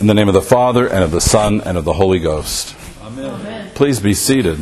In the name of the Father, and of the Son, and of the Holy Ghost. Amen. Please be seated.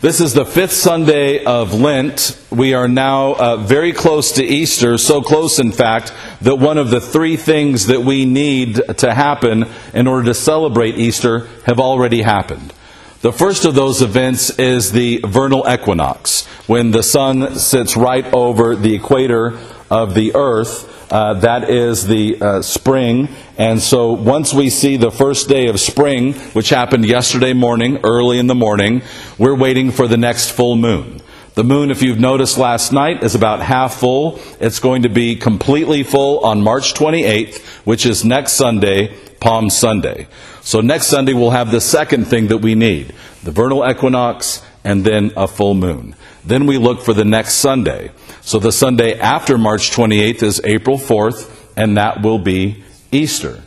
This is the fifth Sunday of Lent. We are now uh, very close to Easter, so close, in fact, that one of the three things that we need to happen in order to celebrate Easter have already happened. The first of those events is the vernal equinox, when the sun sits right over the equator of the earth. Uh, that is the uh, spring. And so once we see the first day of spring, which happened yesterday morning, early in the morning, we're waiting for the next full moon. The moon, if you've noticed last night, is about half full. It's going to be completely full on March 28th, which is next Sunday, Palm Sunday. So next Sunday we'll have the second thing that we need the vernal equinox and then a full moon. Then we look for the next Sunday. So the Sunday after March 28th is April 4th, and that will be Easter.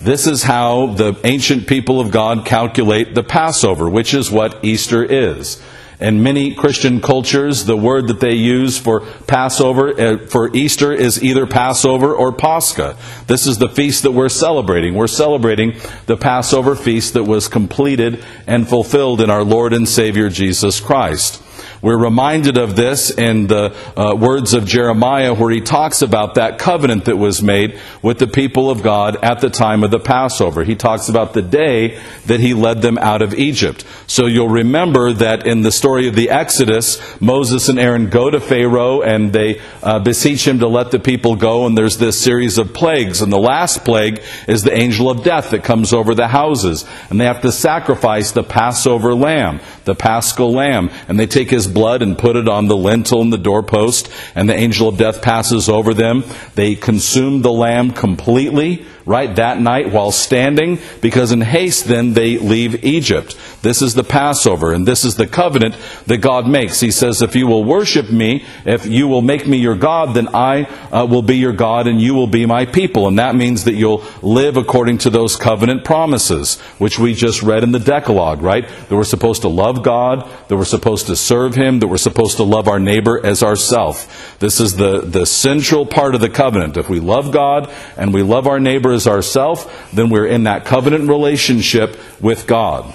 This is how the ancient people of God calculate the Passover, which is what Easter is. In many Christian cultures, the word that they use for Passover, uh, for Easter, is either Passover or Pascha. This is the feast that we're celebrating. We're celebrating the Passover feast that was completed and fulfilled in our Lord and Savior Jesus Christ. We're reminded of this in the uh, words of Jeremiah, where he talks about that covenant that was made with the people of God at the time of the Passover. He talks about the day that he led them out of Egypt. So you'll remember that in the story of the Exodus, Moses and Aaron go to Pharaoh and they uh, beseech him to let the people go, and there's this series of plagues. And the last plague is the angel of death that comes over the houses. And they have to sacrifice the Passover lamb, the paschal lamb. And they take his blood and put it on the lintel and the doorpost, and the angel of death passes over them. They consume the lamb completely right, that night while standing, because in haste then they leave Egypt. This is the Passover, and this is the covenant that God makes. He says, If you will worship me, if you will make me your God, then I uh, will be your God, and you will be my people. And that means that you'll live according to those covenant promises, which we just read in the Decalogue, right? That we're supposed to love God, that we're supposed to serve Him, that we're supposed to love our neighbor as ourself. This is the, the central part of the covenant. If we love God and we love our neighbor as ourselves, then we're in that covenant relationship with God.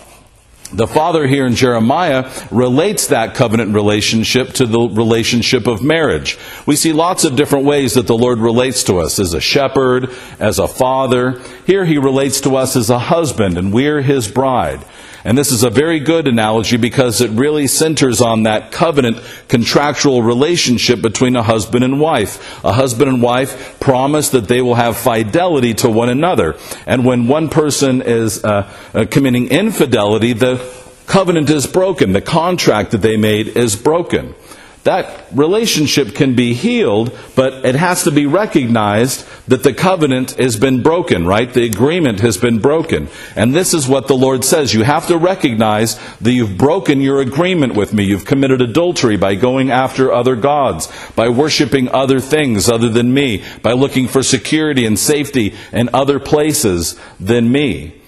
The father here in Jeremiah relates that covenant relationship to the relationship of marriage. We see lots of different ways that the Lord relates to us as a shepherd, as a father. Here he relates to us as a husband, and we're his bride. And this is a very good analogy because it really centers on that covenant contractual relationship between a husband and wife. A husband and wife promise that they will have fidelity to one another. And when one person is uh, uh, committing infidelity, the covenant is broken. The contract that they made is broken that relationship can be healed, but it has to be recognized that the covenant has been broken, right? The agreement has been broken. And this is what the Lord says. You have to recognize that you've broken your agreement with me. You've committed adultery by going after other gods, by worshiping other things other than me, by looking for security and safety in other places than me.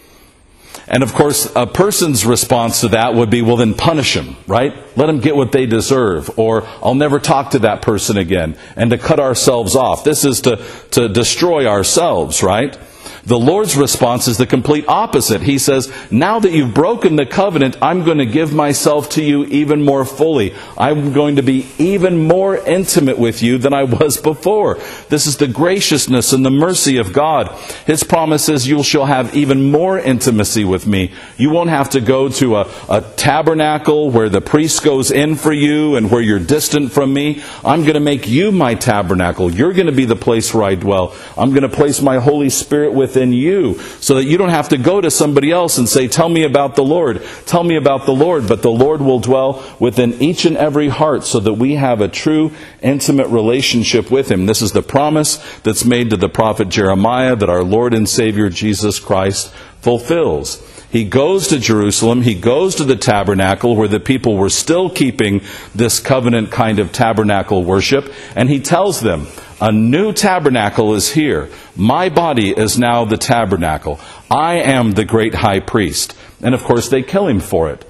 And of course, a person's response to that would be, well, then punish them, right? Let them get what they deserve. Or I'll never talk to that person again. And to cut ourselves off. This is to, to destroy ourselves, right? The Lord's response is the complete opposite. He says, Now that you've broken the covenant, I'm going to give myself to you even more fully. I'm going to be even more intimate with you than I was before. This is the graciousness and the mercy of God. His promise is you shall have even more intimacy with me. You won't have to go to a, a tabernacle where the priest goes in for you and where you're distant from me. I'm going to make you my tabernacle. You're going to be the place where I dwell. I'm going to place my Holy Spirit with within you so that you don't have to go to somebody else and say, Tell me about the Lord. Tell me about the Lord. But the Lord will dwell within each and every heart so that we have a true, intimate relationship with Him. This is the promise that's made to the prophet Jeremiah that our Lord and Savior Jesus Christ fulfills. He goes to Jerusalem, he goes to the tabernacle where the people were still keeping this covenant kind of tabernacle worship, and he tells them, a new tabernacle is here. My body is now the tabernacle. I am the great high priest. And of course, they kill him for it,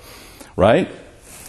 right?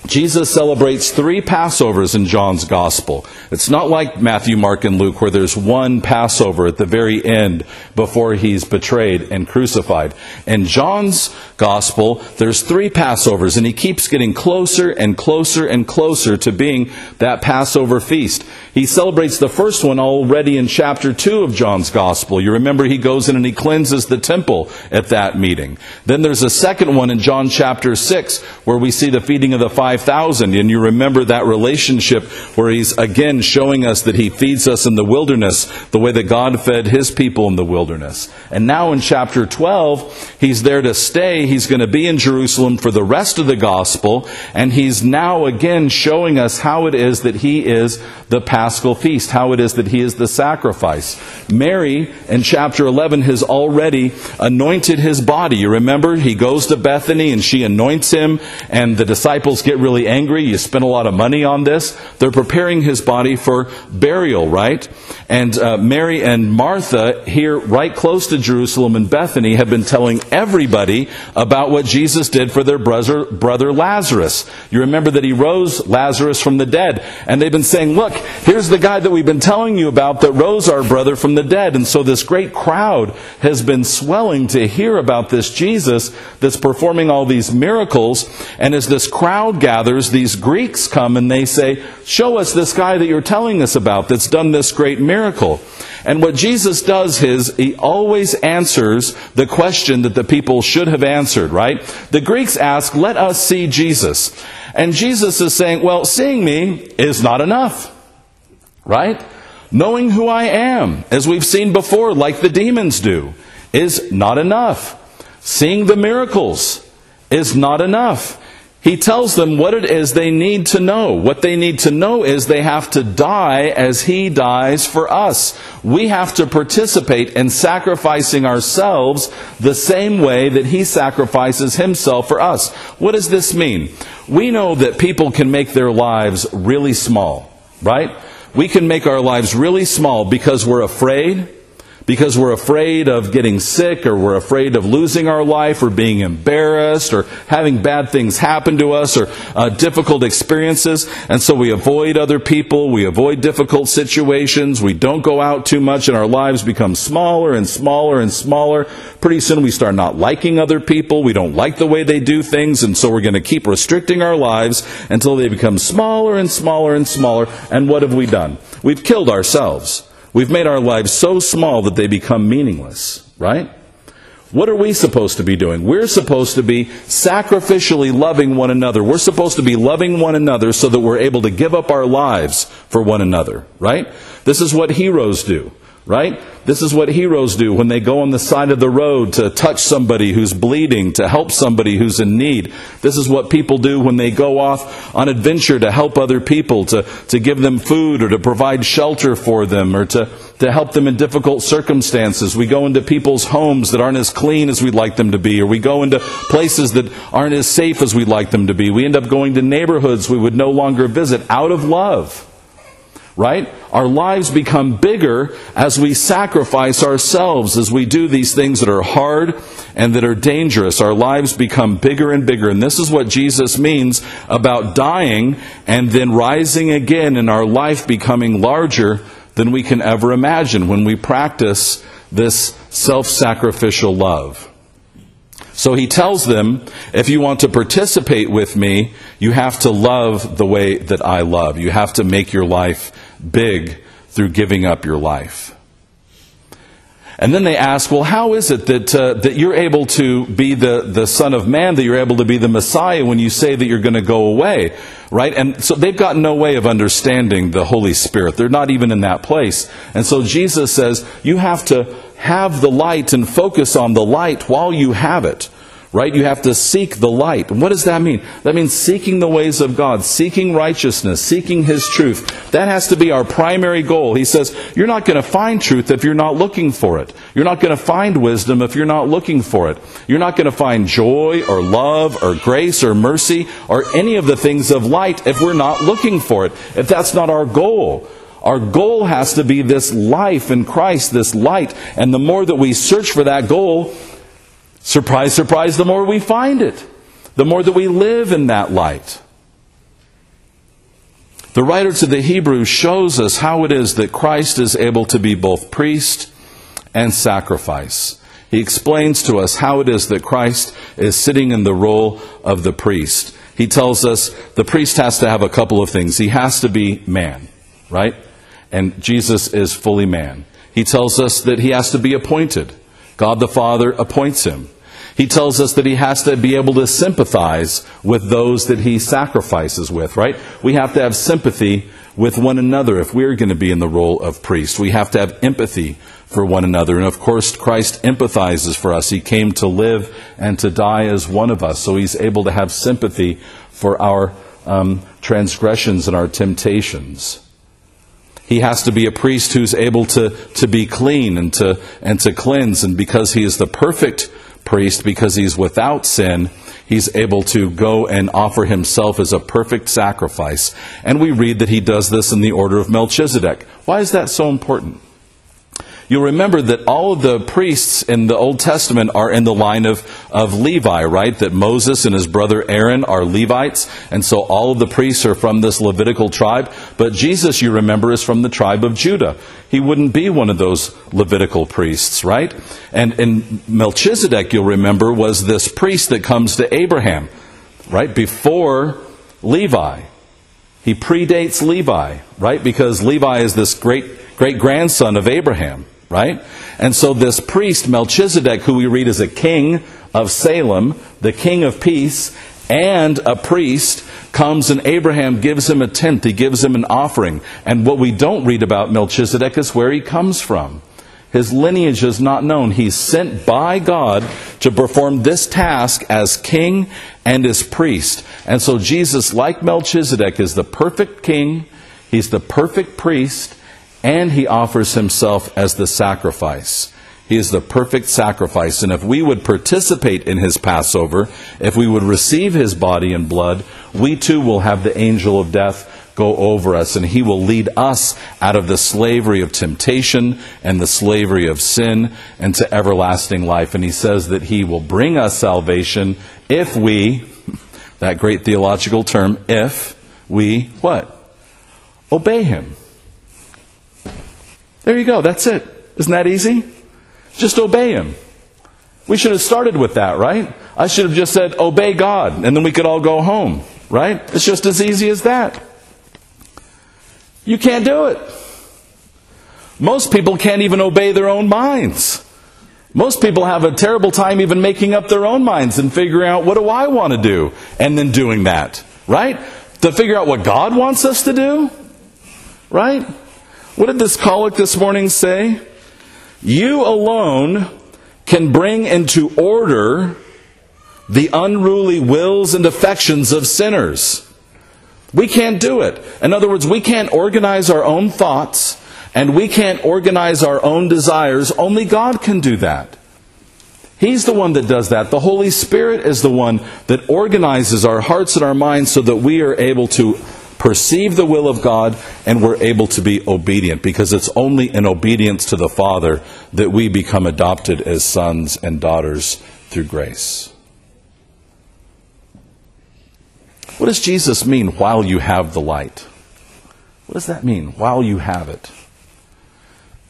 Jesus celebrates three Passovers in John's Gospel. It's not like Matthew, Mark, and Luke, where there's one Passover at the very end before he's betrayed and crucified. In John's Gospel, there's three Passovers, and he keeps getting closer and closer and closer to being that Passover feast. He celebrates the first one already in chapter 2 of John's Gospel. You remember he goes in and he cleanses the temple at that meeting. Then there's a second one in John chapter 6 where we see the feeding of the 5,000. And you remember that relationship where he's again showing us that he feeds us in the wilderness the way that God fed his people in the wilderness. And now in chapter 12, he's there to stay. He's going to be in Jerusalem for the rest of the gospel. And he's now again showing us how it is that he is the paschal feast, how it is that he is the sacrifice. Mary in chapter 11 has already anointed his body. You remember? He goes to Bethany and she anoints him, and the disciples get really angry. You spent a lot of money on this. They're preparing his body for burial, right? And uh, Mary and Martha, here right close to Jerusalem and Bethany, have been telling everybody about what Jesus did for their brother, brother Lazarus. You remember that he rose Lazarus from the dead. And they've been saying, Look, here's the guy that we've been telling you about that rose our brother from the dead. And so this great crowd has been swelling to hear about this Jesus that's performing all these miracles. And as this crowd gathers, these Greeks come and they say, Show us this guy that you're telling us about that's done this great miracle. And what Jesus does is he always answers the question that the people should have answered, right? The Greeks ask, Let us see Jesus. And Jesus is saying, Well, seeing me is not enough, right? Knowing who I am, as we've seen before, like the demons do, is not enough. Seeing the miracles is not enough. He tells them what it is they need to know. What they need to know is they have to die as He dies for us. We have to participate in sacrificing ourselves the same way that He sacrifices Himself for us. What does this mean? We know that people can make their lives really small, right? We can make our lives really small because we're afraid, because we're afraid of getting sick or we're afraid of losing our life or being embarrassed or having bad things happen to us or uh, difficult experiences. And so we avoid other people. We avoid difficult situations. We don't go out too much and our lives become smaller and smaller and smaller. Pretty soon we start not liking other people. We don't like the way they do things. And so we're going to keep restricting our lives until they become smaller and smaller and smaller. And what have we done? We've killed ourselves. We've made our lives so small that they become meaningless, right? What are we supposed to be doing? We're supposed to be sacrificially loving one another. We're supposed to be loving one another so that we're able to give up our lives for one another, right? This is what heroes do right? This is what heroes do when they go on the side of the road to touch somebody who's bleeding, to help somebody who's in need. This is what people do when they go off on adventure to help other people, to, to give them food or to provide shelter for them or to, to help them in difficult circumstances. We go into people's homes that aren't as clean as we'd like them to be, or we go into places that aren't as safe as we'd like them to be. We end up going to neighborhoods we would no longer visit out of love right? Our lives become bigger as we sacrifice ourselves, as we do these things that are hard and that are dangerous. Our lives become bigger and bigger. And this is what Jesus means about dying and then rising again and our life becoming larger than we can ever imagine when we practice this self sacrificial love. So he tells them, if you want to participate with me, you have to love the way that I love. You have to make your life big through giving up your life. And then they ask, well, how is it that, uh, that you're able to be the, the Son of Man, that you're able to be the Messiah when you say that you're going to go away? Right? And so they've got no way of understanding the Holy Spirit. They're not even in that place. And so Jesus says, you have to have the light and focus on the light while you have it right? You have to seek the light. what does that mean? That means seeking the ways of God, seeking righteousness, seeking His truth. That has to be our primary goal. He says, You're not going to find truth if you're not looking for it. You're not going to find wisdom if you're not looking for it. You're not going to find joy or love or grace or mercy or any of the things of light if we're not looking for it. If that's not our goal. Our goal has to be this life in Christ, this light. And the more that we search for that goal, Surprise, surprise, the more we find it, the more that we live in that light. The writer to the Hebrews shows us how it is that Christ is able to be both priest and sacrifice. He explains to us how it is that Christ is sitting in the role of the priest. He tells us the priest has to have a couple of things. He has to be man, right? And Jesus is fully man. He tells us that he has to be appointed. God the Father appoints him. He tells us that he has to be able to sympathize with those that he sacrifices with, right? We have to have sympathy with one another if we're going to be in the role of priest. We have to have empathy for one another. And of course, Christ empathizes for us. He came to live and to die as one of us, so he's able to have sympathy for our um, transgressions and our temptations. He has to be a priest who's able to, to be clean and to, and to cleanse. And because he is the perfect priest, because he's without sin, he's able to go and offer himself as a perfect sacrifice. And we read that he does this in the order of Melchizedek. Why is that so important? You'll remember that all of the priests in the Old Testament are in the line of, of Levi, right? That Moses and his brother Aaron are Levites, and so all of the priests are from this Levitical tribe. But Jesus, you remember, is from the tribe of Judah. He wouldn't be one of those Levitical priests, right? And, and Melchizedek, you'll remember, was this priest that comes to Abraham, right? Before Levi. He predates Levi, right? Because Levi is this great great grandson of Abraham right? And so this priest, Melchizedek, who we read as a king of Salem, the king of peace, and a priest, comes and Abraham gives him a tenth, he gives him an offering. And what we don't read about Melchizedek is where he comes from. His lineage is not known. He's sent by God to perform this task as king and as priest. And so Jesus, like Melchizedek, is the perfect king, he's the perfect priest, and he offers himself as the sacrifice. He is the perfect sacrifice. And if we would participate in his Passover, if we would receive his body and blood, we too will have the angel of death go over us, and he will lead us out of the slavery of temptation and the slavery of sin and to everlasting life. And he says that he will bring us salvation if we, that great theological term, if we, what? Obey him. There you go. That's it. Isn't that easy? Just obey Him. We should have started with that, right? I should have just said, obey God, and then we could all go home, right? It's just as easy as that. You can't do it. Most people can't even obey their own minds. Most people have a terrible time even making up their own minds and figuring out what do I want to do and then doing that, right? To figure out what God wants us to do, right? What did this collect this morning say? You alone can bring into order the unruly wills and affections of sinners. We can't do it. In other words, we can't organize our own thoughts and we can't organize our own desires. Only God can do that. He's the one that does that. The Holy Spirit is the one that organizes our hearts and our minds so that we are able to perceive the will of God, and we're able to be obedient because it's only in obedience to the Father that we become adopted as sons and daughters through grace. What does Jesus mean while you have the light? What does that mean, while you have it?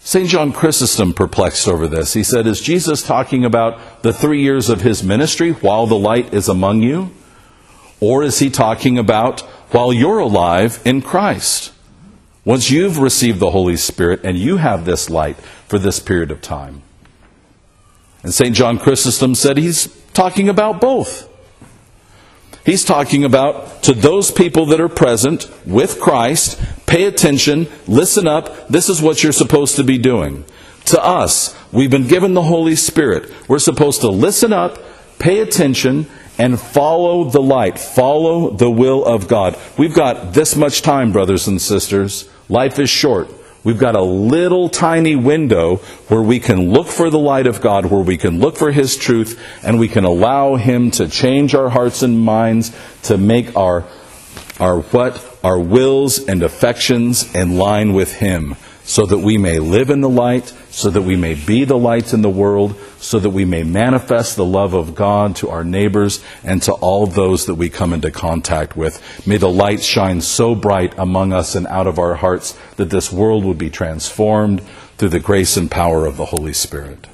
St. John Chrysostom perplexed over this. He said, Is Jesus talking about the three years of his ministry while the light is among you? Or is he talking about while you're alive in Christ. Once you've received the Holy Spirit and you have this light for this period of time. And St. John Chrysostom said he's talking about both. He's talking about to those people that are present with Christ, pay attention, listen up, this is what you're supposed to be doing. To us, we've been given the Holy Spirit. We're supposed to listen up, pay attention, and follow the light. Follow the will of God. We've got this much time, brothers and sisters. Life is short. We've got a little tiny window where we can look for the light of God, where we can look for His truth, and we can allow Him to change our hearts and minds to make our, our what? Our wills and affections in line with Him so that we may live in the light, so that we may be the light in the world, so that we may manifest the love of God to our neighbors and to all those that we come into contact with. May the light shine so bright among us and out of our hearts that this world would be transformed through the grace and power of the Holy Spirit.